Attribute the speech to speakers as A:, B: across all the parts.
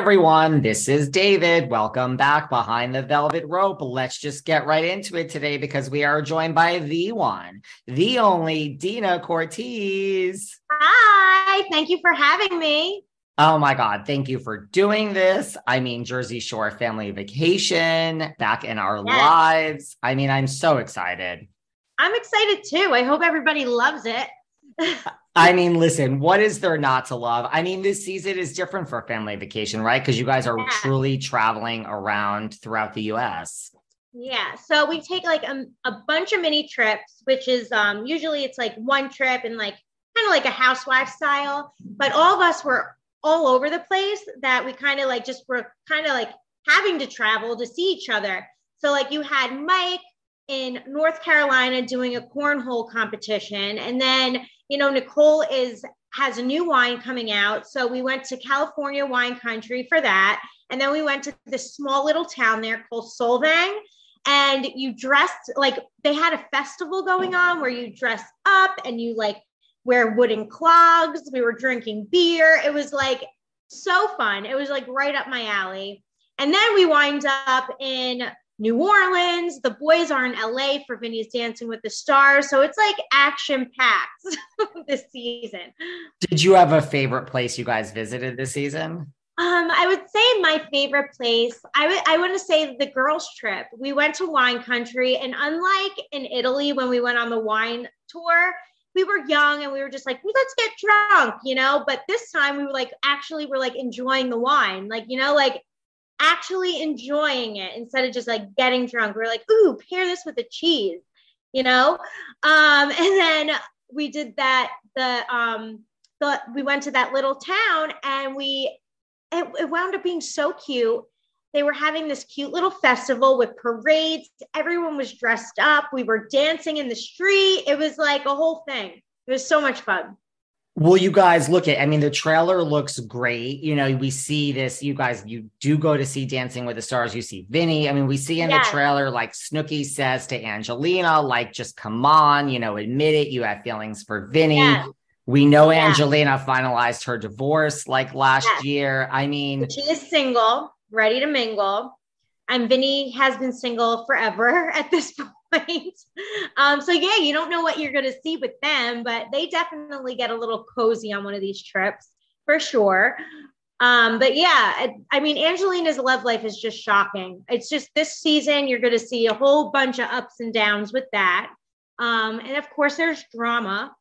A: Everyone, this is David. Welcome back behind the velvet rope. Let's just get right into it today because we are joined by the one, the only Deena Cortese.
B: Hi, thank you for having me.
A: Oh my God, thank you for doing this. I mean, Jersey Shore family vacation back in our yes. lives. I mean, I'm so excited.
B: I'm excited too. I hope everybody loves it.
A: I mean, listen, what is there not to love? I mean, this season is different for family vacation, right? Because you guys are yeah. truly traveling around throughout the US.
B: Yeah. So we take like a, a bunch of mini trips, which is um usually it's like one trip and like kind of like a housewife style. But all of us were all over the place that we kind of like just were kind of like having to travel to see each other. So like you had Mike in North Carolina doing a cornhole competition. And then, you know, Nicole is has a new wine coming out. So we went to California wine country for that. And then we went to this small little town there called Solvang. And you dressed like they had a festival going on where you dress up and you like wear wooden clogs. We were drinking beer. It was like so fun. It was like right up my alley. And then we wind up in New Orleans. The boys are in LA for Vinny's Dancing with the Stars. So it's like action packed this season.
A: Did you have a favorite place you guys visited this season?
B: Um, I would say my favorite place, I would I want to say the girls' trip. We went to wine country, and unlike in Italy when we went on the wine tour, we were young and we were just like, let's get drunk, you know. But this time we were like, actually, we're like enjoying the wine, like you know, like actually enjoying it instead of just like getting drunk. We're like, ooh, pair this with a cheese, you know? Um, and then we did that, the um the we went to that little town and we it, it wound up being so cute. They were having this cute little festival with parades. Everyone was dressed up. We were dancing in the street. It was like a whole thing. It was so much fun.
A: Will you guys look at? I mean, the trailer looks great. You know, we see this. You guys, you do go to see Dancing with the Stars. You see Vinny. I mean, we see in the trailer, like Snooki says to Angelina, like, just come on, you know, admit it. You have feelings for Vinny. We know yeah. Angelina finalized her divorce like last year. I mean,
B: she is single, ready to mingle. And Vinny has been single forever at this point point. Um, so yeah, you don't know what you're going to see with them, but they definitely get a little cozy on one of these trips for sure. Um, but yeah, I, I mean, Angelina's love life is just shocking. It's just this season, you're going to see a whole bunch of ups and downs with that. Um, and of course, there's drama.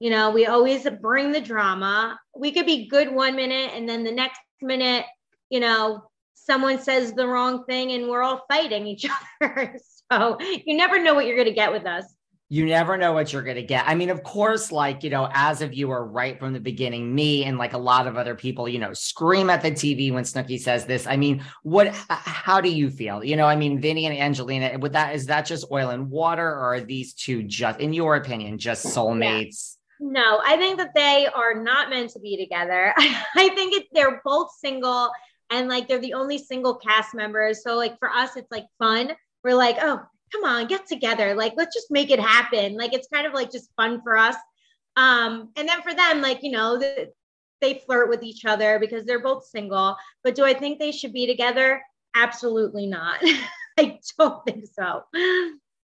B: You know, we always bring the drama. We could be good one minute, and then the next minute, you know, someone says the wrong thing, and we're all fighting each other. So you never know what you're going to get with us
A: you never know what you're going to get. I mean, of course, like, you know, as a viewer right from the beginning, me and like a lot of other people, you know, scream at the TV when Snooki says this. I mean, what, how do you feel? You know, I mean, Vinny and Angelina, with that, is that just oil and water or are these two just, in your opinion, just soulmates?
B: Yeah. No, I think that they are not meant to be together. I think it, they're both single and like they're the only single cast members. So, like, for us, it's like fun. We're like, oh, come on, get together. Like, let's just make it happen. Like, it's kind of like just fun for us. Um, and then for them, like, you know, the, they flirt with each other because they're both single. But do I think they should be together? Absolutely not. I don't think so.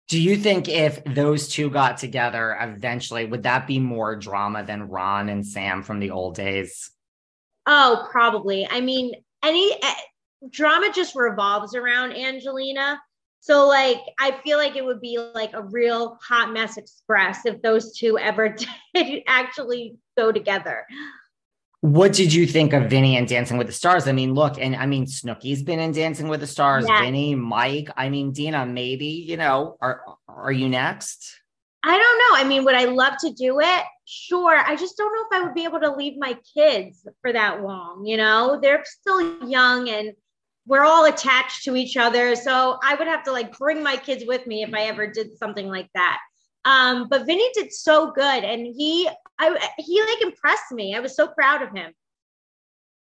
A: Do you think if those two got together eventually, would that be more drama than Ron and Sam from the old days?
B: Oh, probably. I mean, any eh, drama just revolves around Angelina. So like I feel like it would be like a real hot mess express if those two ever did actually go together.
A: What did you think of Vinny and Dancing with the Stars? I mean, look, and I mean Snooki's been in Dancing with the Stars, yeah. Vinny, Mike. I mean, Deena, maybe, you know, are are you next?
B: I don't know. I mean, would I love to do it? Sure. I just don't know if I would be able to leave my kids for that long. You know, they're still young and we're all attached to each other. So I would have to like bring my kids with me if I ever did something like that. Um, but Vinny did so good and he I he like impressed me. I was so proud of him.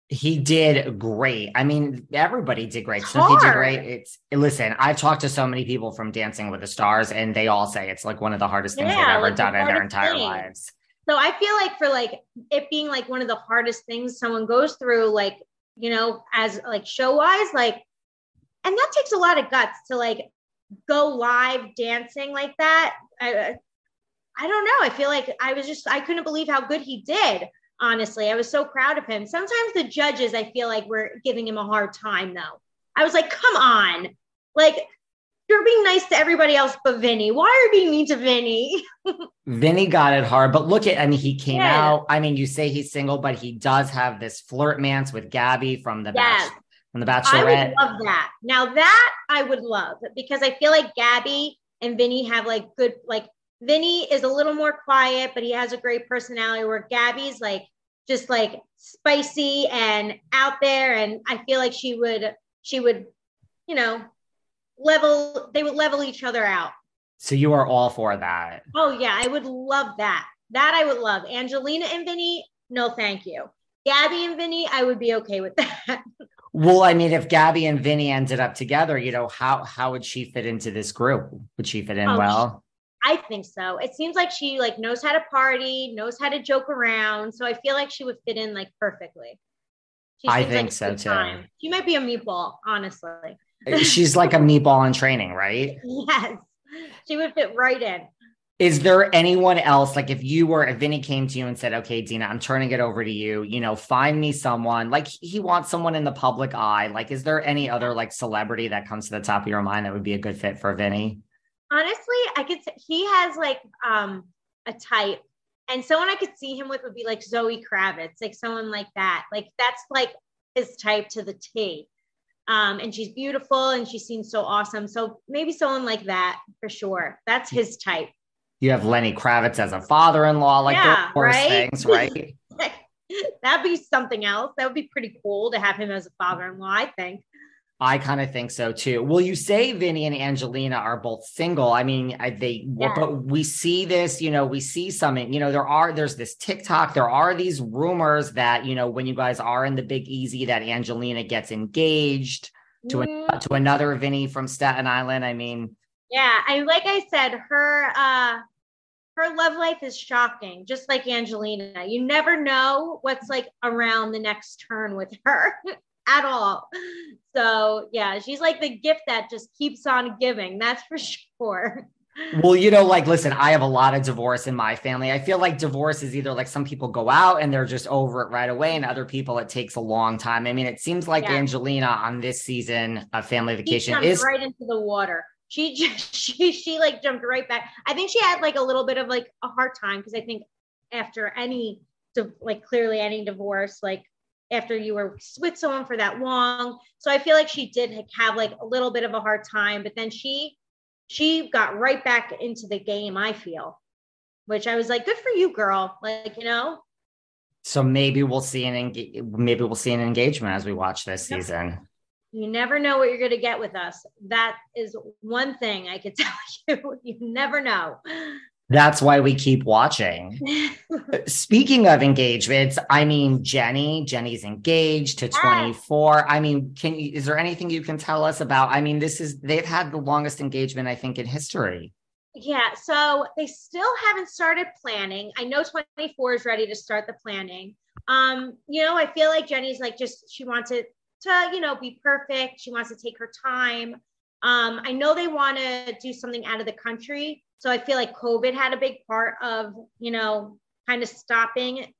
A: He did great. I mean, everybody did great. So he did great. It's listen, I've talked to so many people from Dancing with the Stars, and they all say it's like one of the hardest things yeah, they've ever like done the in their entire thing. lives.
B: So I feel like for like it being like one of the hardest things someone goes through, like you know, as like show wise, like, and that takes a lot of guts to like go live dancing like that. I, I don't know. I feel like I was just, I couldn't believe how good he did. Honestly, I was so proud of him. Sometimes the judges, I feel like, were giving him a hard time, though. I was like, come on. Like, you're being nice to everybody else but Vinny. Why are you being mean to Vinny?
A: Vinny got it hard, but look at, I mean, he came yeah. out. I mean, you say he's single, but he does have this flirtmance with Gabby from the yes. Bachelor, from the Bachelorette.
B: I would love that. Now that I would love because I feel like Gabby and Vinny have like good, like Vinny is a little more quiet, but he has a great personality. Where Gabby's like just like spicy and out there, and I feel like she would, she would, you know, level they would level each other out.
A: So you are all for that.
B: Oh yeah, I would love that. That I would love. Angelina and Vinny, no thank you. Gabby and Vinny, I would be okay with that.
A: well, I mean, if Gabby and Vinny ended up together, you know, how how would she fit into this group? Would she fit in oh, well?
B: I think so. It seems like she like knows how to party, knows how to joke around. So I feel like she would fit in like perfectly.
A: I think like so too.
B: Time. She might be a meatball, honestly.
A: She's like a meatball in training, right?
B: Yes. She would fit right in.
A: Is there anyone else, like if you were, if Vinny came to you and said, okay, Deena, I'm turning it over to you, you know, find me someone, like he wants someone in the public eye. Like, is there any other like celebrity that comes to the top of your mind that would be a good fit for Vinny?
B: Honestly, I could say he has like um a type and someone I could see him with would be like Zoe Kravitz, like someone like that. Like that's like his type to the T. Um, and she's beautiful and she seems so awesome. So maybe someone like that for sure. That's his type.
A: You have Lenny Kravitz as a father-in-law, like yeah, those right? things, right?
B: That'd be something else. That would be pretty cool to have him as a father-in-law, I think.
A: I kind of think so too. Well, you say Vinny and Angelina are both single. I mean, I, they, yeah. but we see this, you know, we see something, you know, there are, there's this TikTok, there are these rumors that, you know, when you guys are in the big easy, that Angelina gets engaged to, mm-hmm. to another Vinny from Staten Island. I mean,
B: yeah, I, like I said, her, uh, her love life is shocking, just like Angelina. You never know what's like around the next turn with her. at all. So yeah, she's like the gift that just keeps on giving. That's for sure.
A: Well, you know, like, listen, I have a lot of divorce in my family. I feel like divorce is either like some people go out and they're just over it right away, and other people it takes a long time. I mean, it seems like yeah. Angelina on this season of Family Vacation is
B: right into the water. she just she she like jumped right back. I think she had like a little bit of like a hard time because I think after any like clearly any divorce, like after you were with someone for that long. So I feel like she did have like a little bit of a hard time, but then she she got right back into the game, I feel. Which I was like, good for you, girl. Like, you know.
A: So maybe we'll see an enga- maybe we'll see an engagement as we watch this season.
B: You never know what you're going to get with us. That is one thing I could tell you. You never know.
A: That's why we keep watching. Speaking of engagements, I mean Jenni, Jenni's engaged to 24. I mean, can you is there anything you can tell us about? I mean, this is they've had the longest engagement I think in history.
B: Yeah, so they still haven't started planning. I know 24 is ready to start the planning. Um, you know, I feel like Jenni's like just she wants it to, you know, be perfect. She wants to take her time. Um, I know they want to do something out of the country. So I feel like COVID had a big part of, you know, kind of stopping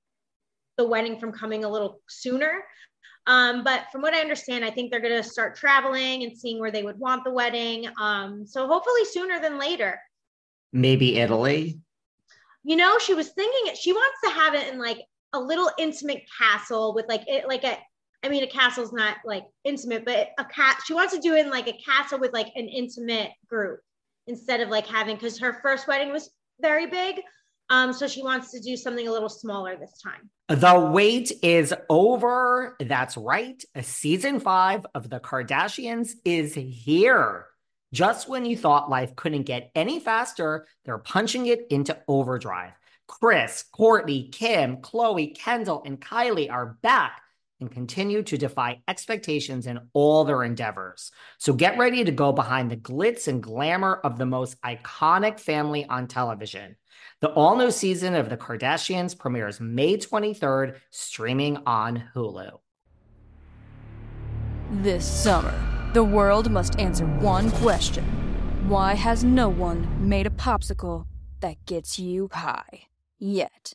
B: the wedding from coming a little sooner. Um, but from what I understand, I think they're going to start traveling and seeing where they would want the wedding. Um, so hopefully sooner than later.
A: Maybe Italy.
B: You know, she was thinking it. She wants to have it in like a little intimate castle with like it, like a I mean, a castle's not like intimate, but a cat, she wants to do it in like a castle with like an intimate group instead of like having, because her first wedding was very big. Um, so she wants to do something a little smaller this time.
A: The wait is over. That's right. A season five of The Kardashians is here. Just when you thought life couldn't get any faster, they're punching it into overdrive. Kris, Kourtney, Kim, Khloé, Kendall, and Kylie are back and continue to defy expectations in all their endeavors. So get ready to go behind the glitz and glamour of the most iconic family on television. The all new season of The Kardashians premieres May 23rd, streaming on Hulu.
C: This summer, the world must answer one question Why has no one made a popsicle that gets you high yet?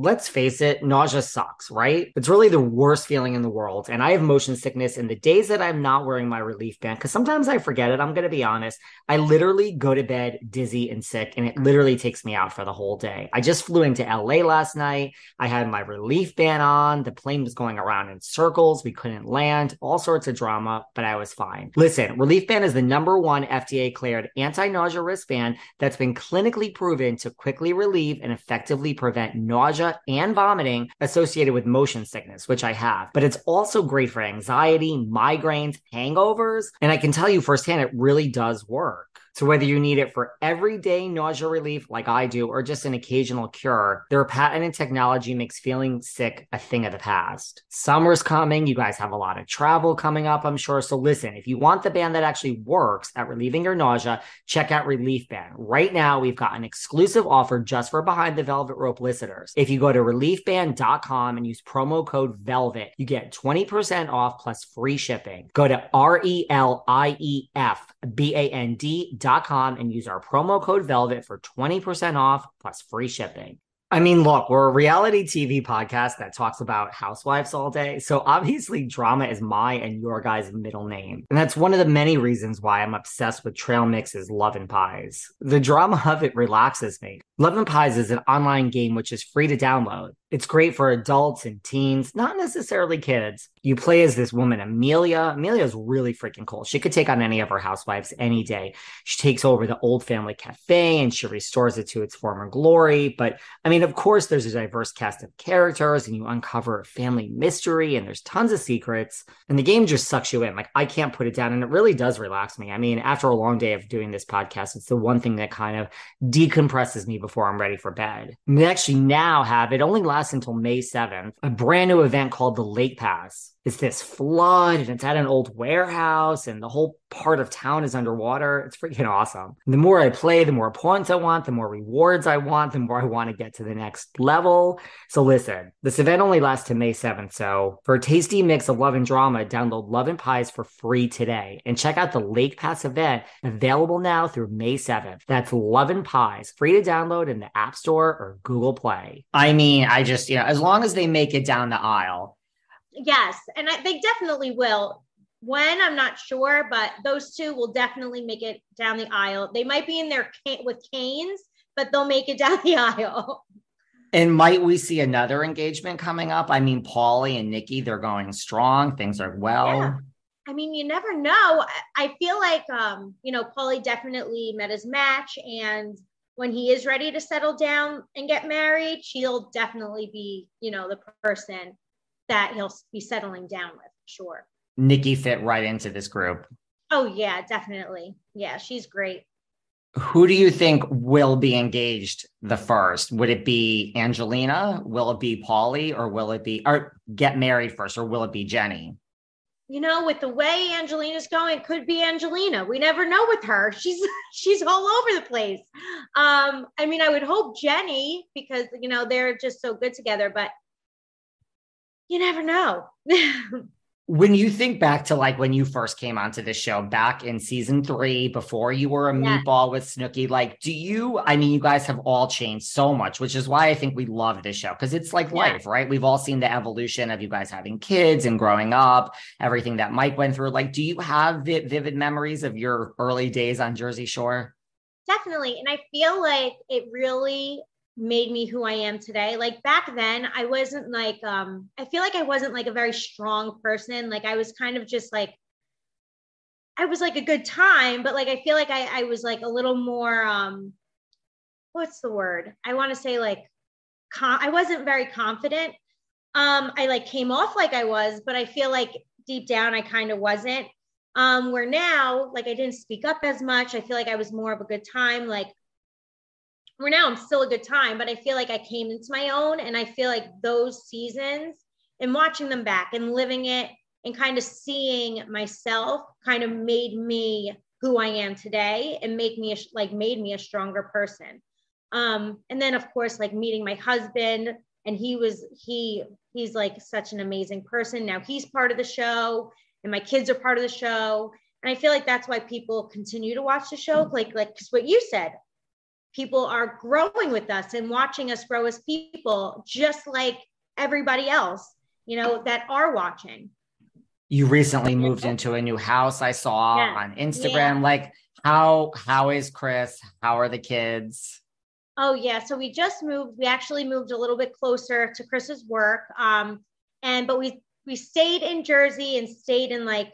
A: let's face it, nausea sucks, right? It's really the worst feeling in the world. And I have motion sickness in the days that I'm not wearing my relief band, because sometimes I forget it. I'm going to be honest. I literally go to bed dizzy and sick, and it literally takes me out for the whole day. I just flew into LA last night. I had my relief band on. The plane was going around in circles. We couldn't land, all sorts of drama, but I was fine. Listen, relief band is the number one FDA cleared anti nausea wristband that's been clinically proven to quickly relieve and effectively prevent nausea and vomiting associated with motion sickness, which I have. But it's also great for anxiety, migraines, hangovers. And I can tell you firsthand, it really does work. So whether you need it for everyday nausea relief like I do or just an occasional cure, their patented technology makes feeling sick a thing of the past. Summer's coming. You guys have a lot of travel coming up, I'm sure. So listen, if you want the band that actually works at relieving your nausea, check out Relief Band. Right now, we've got an exclusive offer just for Behind the Velvet Rope listeners. If you go to reliefband.com and use promo code VELVET, you get 20% off plus free shipping. Go to R E L I E F B A N D dot com and use our promo code VELVET for 20% off plus free shipping. I mean, look, we're a reality TV podcast that talks about housewives all day. So obviously, drama is my and your guys' middle name. And that's one of the many reasons why I'm obsessed with Trail Mix's Love and Pies. The drama of it relaxes me. Love and Pies is an online game which is free to download. It's great for adults and teens, not necessarily kids. You play as this woman, Amelia. Amelia is really freaking cool. She could take on any of her housewives any day. She takes over the old family cafe and she restores it to its former glory. But I mean, of course, there's a diverse cast of characters and you uncover a family mystery and there's tons of secrets. And the game just sucks you in. Like, I can't put it down. And it really does relax me. I mean, after a long day of doing this podcast, it's the one thing that kind of decompresses me before I'm ready for bed. We actually now have it only lasts until May 7th, a brand new event called the Lake Pass is this flood and it's at an old warehouse and the whole part of town is underwater. It's freaking awesome. The more I play, the more points I want, the more rewards I want, the more I want to get to the next level. So listen, this event only lasts to May 7th. So for a tasty mix of love and drama, download Love and Pies for free today and check out the Lake Pass event available now through May 7th. That's Love and Pies, free to download in the App Store or Google Play. I mean, I just, you know, as long as they make it down the aisle,
B: yes, and I, they definitely will. When I'm not sure, but those two will definitely make it down the aisle. They might be in there with canes, but they'll make it down the aisle.
A: And might we see another engagement coming up? I mean, Pauly and Nikki, they're going strong. Things are well. Yeah.
B: I mean, you never know. I feel like, um, you know, Pauly definitely met his match. And when he is ready to settle down and get married, she'll definitely be, you know, the person that he'll be settling down with, sure.
A: Nikki fit right into this group.
B: Oh yeah, definitely. Yeah, she's great.
A: Who do you think will be engaged the first? Would it be Angelina? Will it be Pauly? Or will it be or get married first? Or will it be Jenni?
B: You know, with the way Angelina's going, it could be Angelina. We never know with her. She's she's all over the place. Um, I mean, I would hope Jenni because you know they're just so good together, but you never know.
A: when you think back to like when you first came onto the show back in season three, before you were a yeah. meatball with Snooki, like, do you? I mean, you guys have all changed so much, which is why I think we love this show because it's like yeah. life, right? We've all seen the evolution of you guys having kids and growing up, everything that Mike went through. Like, do you have vivid memories of your early days on Jersey Shore?
B: Definitely. And I feel like it really made me who I am today. Like back then, I wasn't like, um, I feel like I wasn't like a very strong person. Like I was kind of just like, I was like a good time, but like I feel like I, I was like a little more, um, what's the word? I want to say like, com- I wasn't very confident. Um, I like came off like I was, but I feel like deep down I kind of wasn't. Um, where now, like I didn't speak up as much. I feel like I was more of a good time. Like where now I'm still a good time, but I feel like I came into my own. And I feel like those seasons and watching them back and living it and kind of seeing myself kind of made me who I am today and make me a, like made me a stronger person. Um, and then of course, like meeting my husband and he was, he, he's like such an amazing person. Now he's part of the show and my kids are part of the show. And I feel like that's why people continue to watch the show. Like, like, cause what you said, people are growing with us and watching us grow as people, just like everybody else, you know, that are watching.
A: You recently moved into a new house I saw yeah. on Instagram. Yeah. Like, how how is Chris? How are the kids?
B: Oh yeah, so we just moved. We actually moved a little bit closer to Chris's work. Um, and but we we stayed in Jersey and stayed in like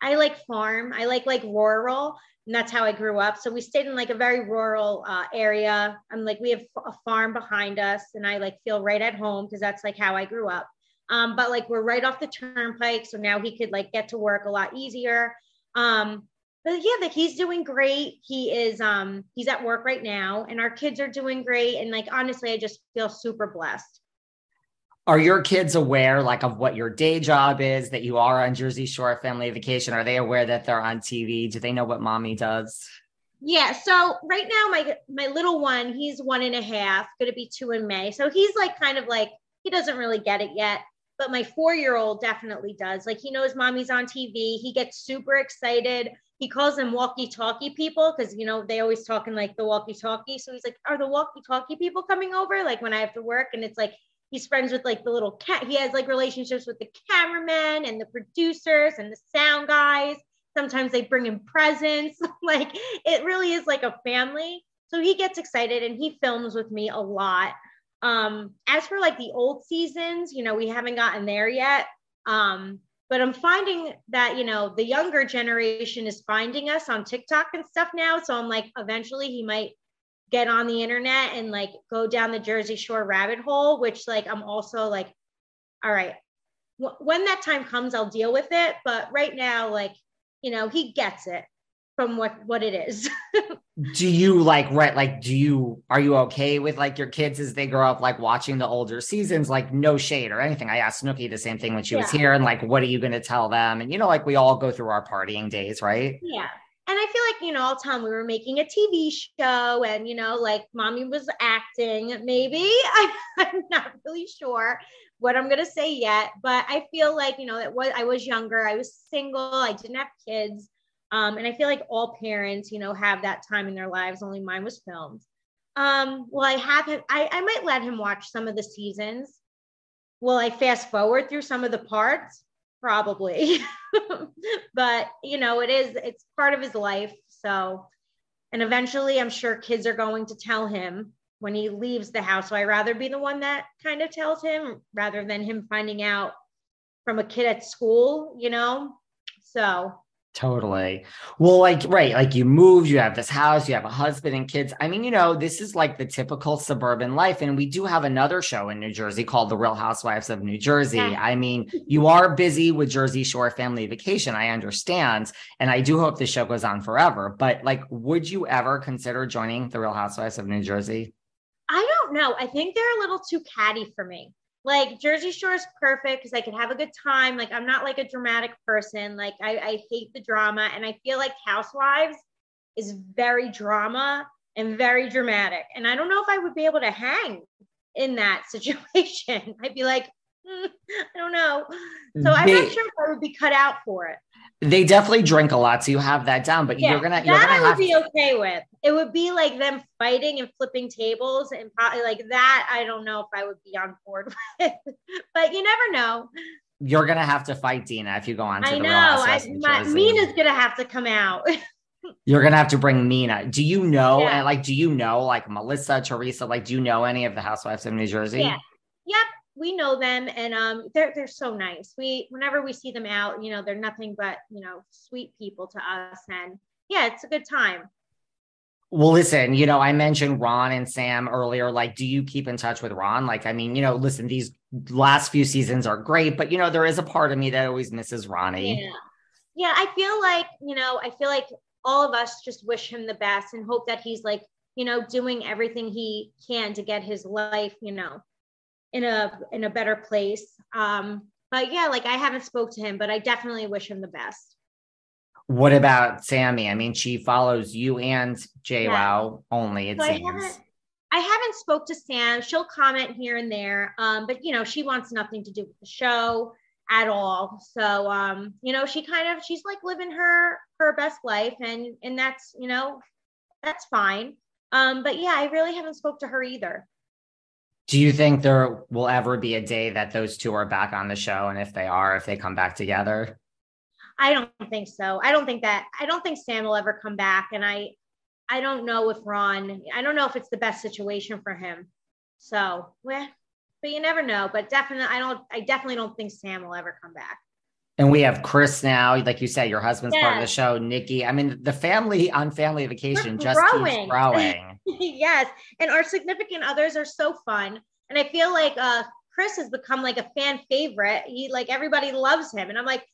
B: I like farm. I like like rural and that's how I grew up. So we stayed in like a very rural uh, area. I'm like, we have a farm behind us, and I like feel right at home because that's like how I grew up. Um, but like we're right off the turnpike, so now he could like get to work a lot easier. Um, but yeah, like he's doing great. He is um he's at work right now, and our kids are doing great. And like honestly, I just feel super blessed
A: are your kids aware like of what your day job is that you are on jersey shore family vacation? Are they aware that they're on tv do they know what mommy does?
B: Yeah so right now my my little one he's one and a half to be two in may. So he's like kind of like he doesn't really get it yet but my four year old definitely does. Like he knows mommy's on tv he gets super excited. He calls them walkie talkie people because you know they always talk in like the walkie talkie so he's like are the walkie talkie people coming over? Like when i have to work and it's like he's friends with like the little cat he has like relationships with the cameramen and the producers and the sound guys sometimes they bring him presents like it really is like a family So he gets excited and he films with me a lot. Um, as for like the old seasons, you know, we haven't gotten there yet. Um, but I'm finding that, you know, the younger generation is finding us on TikTok and stuff now. So I'm like, eventually he might get on the internet and like go down the Jersey Shore rabbit hole, which like I'm also like, all right, w- when that time comes, I'll deal with it. But right now, like, you know, he gets it from what what it is.
A: do you like right like do you are you okay with like your kids as they grow up like watching the older seasons like no shade or anything i asked snooki the same thing when she yeah. was here and like what are you going to tell them and you know like we all go through our partying days right
B: yeah and i feel like you know i'll tell them we were making a tv show and you know like mommy was acting maybe I, i'm not really sure what i'm going to say yet but i feel like you know it was i was younger i was single i didn't have kids um, and I feel like all parents, you know, have that time in their lives. Only mine was filmed. Um, well, I have him, I, I might let him watch some of the seasons. Will I fast forward through some of the parts? Probably. but you know, it is, it's part of his life. So, and eventually I'm sure kids are going to tell him when he leaves the house. So I rather be the one that kind of tells him rather than him finding out from a kid at school, you know? So
A: Totally. Well, like, right, like you moved, you have this house, you have a husband and kids. I mean, you know, this is like the typical suburban life. And we do have another show in New Jersey called The Real Housewives of New Jersey. Yeah. I mean, you are busy with Jersey Shore Family Vacation. I understand. And I do hope the show goes on forever. But like, would you ever consider joining The Real Housewives of New Jersey?
B: I don't know. I think they're a little too catty for me like Jersey Shore is perfect because I can have a good time. Like I'm not like a dramatic person. Like I, I hate the drama, and I feel like Housewives is very drama and very dramatic. And I don't know if I would be able to hang in that situation. I'd be like, mm, I don't know. So I'm not sure if I would be cut out for it.
A: They definitely drink a lot, so you have that down. But yeah, you're gonna you're
B: that
A: gonna
B: I would be to... okay with. It would be like them fighting and flipping tables, and probably like that. I don't know if I would be on board with, but you never know.
A: You're gonna have to fight Deena if you go on. To
B: I
A: the
B: know. I, my, Mina's gonna have to come out.
A: You're gonna have to bring Mina. Do you know? Yeah. And like, do you know like Melissa, Teresa? Like, do you know any of the housewives of New Jersey?
B: Yeah. Yep we know them and um, they're they're so nice. We whenever we see them out, you know, they're nothing but you know sweet people to us, and yeah, it's a good time.
A: Well, listen, you know, I mentioned Ron and Sam earlier. Like, do you keep in touch with Ron? Like, I mean, you know, listen, these last few seasons are great, but you know, there is a part of me that always misses Ronnie.
B: Yeah. Yeah, I feel like, you know, I feel like all of us just wish him the best and hope that he's like, you know, doing everything he can to get his life, you know, in a in a better place. Um, but yeah, like I haven't spoke to him, but I definitely wish him the best.
A: What about Sammy? I mean, she follows you and JWoww yeah. only. It so seems.
B: I haven't, I haven't spoke to Sam. She'll comment here and there, um, but you know, she wants nothing to do with the show at all. So, um, you know, she kind of she's like living her her best life, and and that's you know, that's fine. Um, but yeah, I really haven't spoke to her either.
A: Do you think there will ever be a day that those two are back on the show? And if they are, if they come back together?
B: I don't think so. I don't think that I don't think Sam will ever come back. And I I don't know if Ron, I don't know if it's the best situation for him. So well, but you never know. But definitely I don't I definitely don't think Sam will ever come back.
A: And we have Chris now, like you said, your husband's yes. part of the show. Nikki, I mean, the family on family vacation We're just growing. keeps growing.
B: yes, and our significant others are so fun, and I feel like uh, Chris has become like a fan favorite. He like everybody loves him, and I'm like,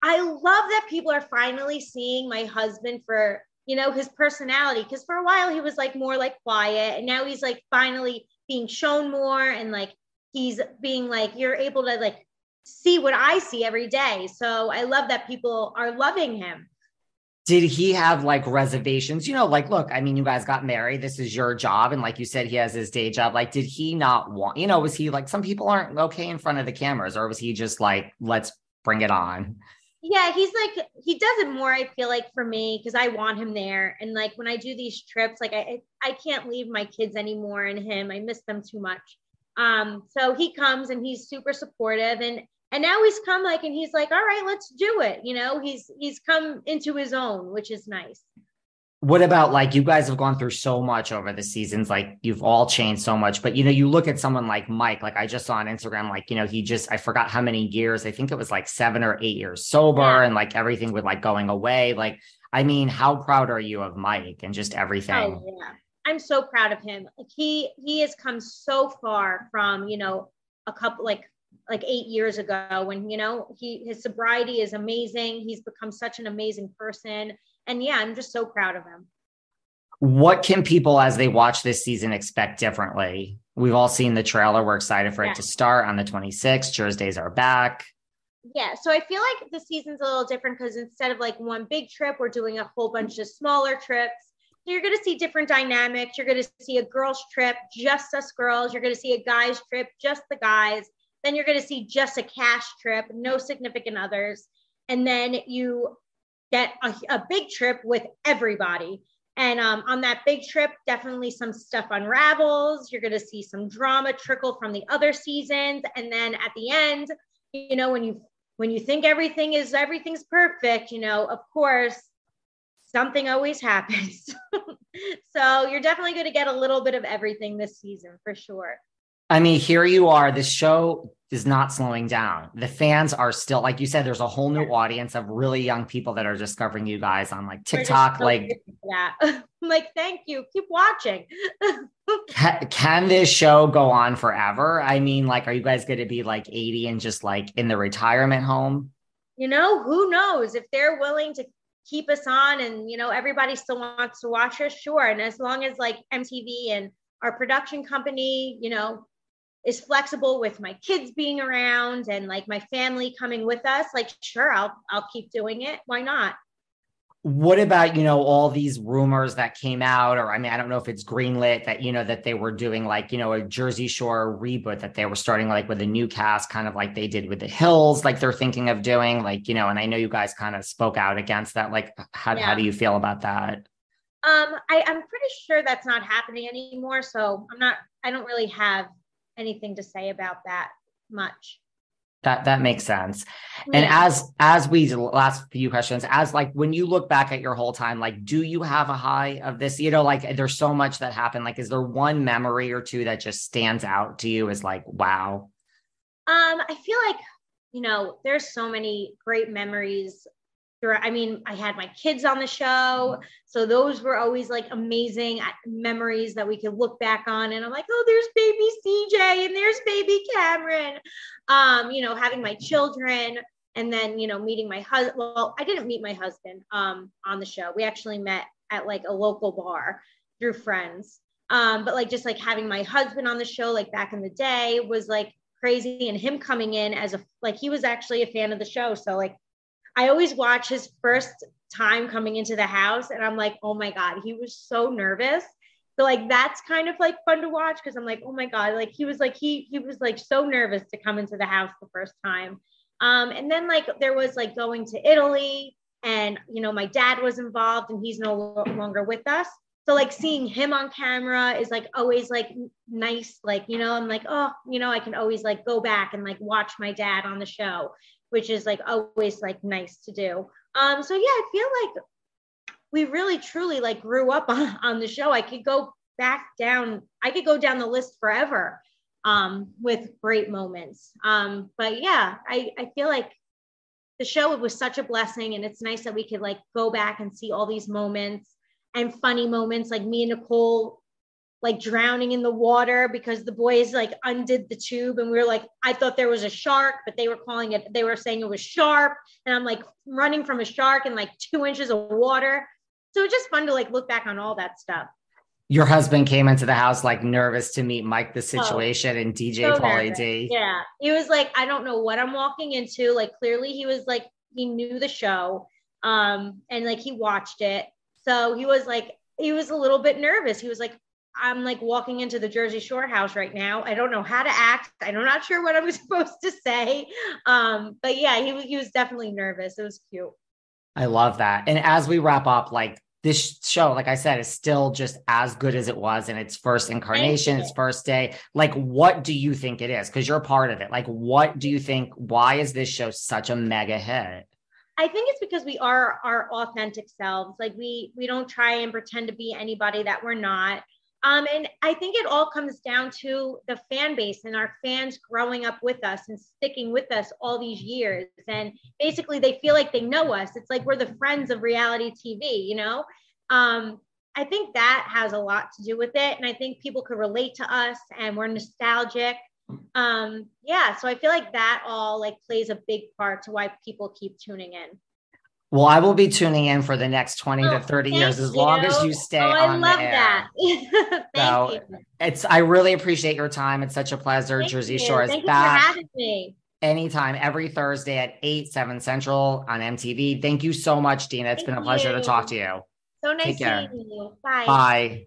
B: I love that people are finally seeing my husband for you know his personality because for a while he was like more like quiet, and now he's like finally being shown more, and like he's being like you're able to like see what I see every day. So I love that people are loving him.
A: Did he have like reservations? You know, like, look, I mean, you guys got married. This is your job. And like you said, he has his day job. Like, did he not want, you know, was he like, some people aren't okay in front of the cameras, or was he just like, let's bring it on?
B: Yeah, he's like, he does it more, I feel like, for me, because I want him there. And like when I do these trips, like I, I can't leave my kids anymore and him. I miss them too much. Um, so he comes and he's super supportive and and now he's come like and he's like, all right, let's do it. You know, he's he's come into his own, which is nice.
A: What about like you guys have gone through so much over the seasons, like you've all changed so much, but you know, you look at someone like Mike, like I just saw on Instagram, like, you know, he just, I forgot how many years, I think it was like seven or eight years sober
B: Yeah.
A: and like everything with like going away. Like, I mean, how proud are you of Mike and just everything?
B: Oh yeah. I'm so proud of him. Like he he has come so far from, you know, a couple like like 8 years ago when, you know, he his sobriety is amazing. He's become such an amazing person. And yeah, I'm just so proud of him.
A: What can people, as they watch this season, expect differently? We've all seen the trailer. We're excited for
B: Yeah.
A: it to start on the 26th. Thursdays are back.
B: Yeah, so I feel like the season's a little different because instead of like one big trip, we're doing a whole bunch of smaller trips. You're going to see different dynamics. You're going to see a girls' trip, just us girls. You're going to see a guys' trip, just the guys. Then you're going to see just a cash trip, no significant others. And then you get a, a big trip with everybody. And um, on that big trip, definitely some stuff unravels. You're going to see some drama trickle from the other seasons. And then at the end, you know, when you when you think everything is everything's perfect, you know, of course, something always happens. so you're definitely going to get a little bit of everything this season for sure.
A: I mean, here you are. The show is not slowing down. The fans are still, like you said, there's a whole new audience of really young people that are discovering you guys on like TikTok. Like,
B: yeah. Like, thank you. Keep watching.
A: ca- can this show go on forever? I mean, like, are you guys going to be like 80 and just like in the retirement home?
B: you know, who knows if they're willing to keep us on and, you know, everybody still wants to watch us, sure. And as long as like MTV and our production company, you know, is flexible with my kids being around and like my family coming with us, like, sure, I'll, I'll keep doing it. Why not?
A: What about, you know, all these rumors that came out, or I mean, I don't know if it's greenlit that, you know, that they were doing like, you know, a Jersey Shore reboot that they were starting like with a new cast, kind of like they did with the Hills, like they're thinking of doing, like, you know, and I know you guys kind of spoke out against that. Like, how, how do you feel about that?
B: Um, I, I'm pretty sure that's not happening anymore. So I'm not, I don't really have anything to say about that much.
A: That that makes sense. And as as we last few questions, as like when you look back at your whole time, like do you have a high of this? You know, like there's so much that happened. Like, is there one memory or two that just stands out to you as like, wow?
B: Um, I feel like, you know, there's so many great memories. I mean, I had my kids on the show, so those were always like amazing uh, memories that we could look back on. And I'm like, oh, there's baby CJ and there's baby Cameron. Um, you know, having my children and then, you know, meeting my husband. Well, I didn't meet my husband um, on the show. We actually met at like a local bar through friends. Um, but like just like having my husband on the show, like back in the day, was like crazy. And him coming in as a like he was actually a fan of the show. So like I always watch his first time coming into the house, and I'm like, oh my god, he was so nervous. So like that's kind of like fun to watch because I'm like, oh my god, like he was like he he was like so nervous to come into the house the first time. Um, and then like there was like going to Italy, and you know my dad was involved, and he's no longer with us. So like seeing him on camera is like always like nice. Like you know I'm like oh you know I can always like go back and like watch my dad on the show, which is like always like nice to do. Um, so yeah, I feel like we really truly like grew up on, on the show. I could go back down, I could go down the list forever um, with great moments. Um, but yeah, I, I feel like the show it was such a blessing and it's nice that we could like go back and see all these moments and funny moments like me and Nicole like drowning in the water because the boys like undid the tube and we were like I thought there was a shark but they were calling it they were saying it was sharp. And I'm like running from a shark in like two inches of water. So it's just fun to like look back on all that stuff.
A: Your husband came into the house like nervous to meet Mike the situation and DJ
B: Oh, so
A: Pauly. D.
B: yeah. He was like I don't know what I'm walking into. Like clearly he was like he knew the show um and like he watched it. So he was like he was a little bit nervous. He was like I'm like walking into the Jersey Shore house right now. I don't know how to act. I'm not sure what I'm supposed to say. Um, but yeah, he he was definitely nervous. It was cute.
A: I love that. And as we wrap up, like this show, like I said, is still just as good as it was in its first incarnation, its first day. Like, what do you think it is? Because you're part of it. Like, what do you think? Why is this show such a mega hit?
B: I think it's because we are our authentic selves. Like we we don't try and pretend to be anybody that we're not. Um, and I think it all comes down to the fan base and our fans growing up with us and sticking with us all these years. And basically, they feel like they know us. It's like we're the friends of reality TV, you know? Um, I think that has a lot to do with it. And I think people could relate to us and we're nostalgic. Um, yeah. So I feel like that all like plays a big part to why people keep tuning in.
A: Well, I will be tuning in for the next 20 oh, to 30 years as you. long as you stay oh, on I love that. thank so you. It's I really appreciate your time. It's such a pleasure. Thank Jersey you. Shore is
B: thank
A: back.
B: You for having me.
A: Anytime, every Thursday at 8, 7 Central on MTV. Thank you so much, Deena. It's thank been a pleasure to talk to you.
B: So nice seeing you. Bye.
A: Bye.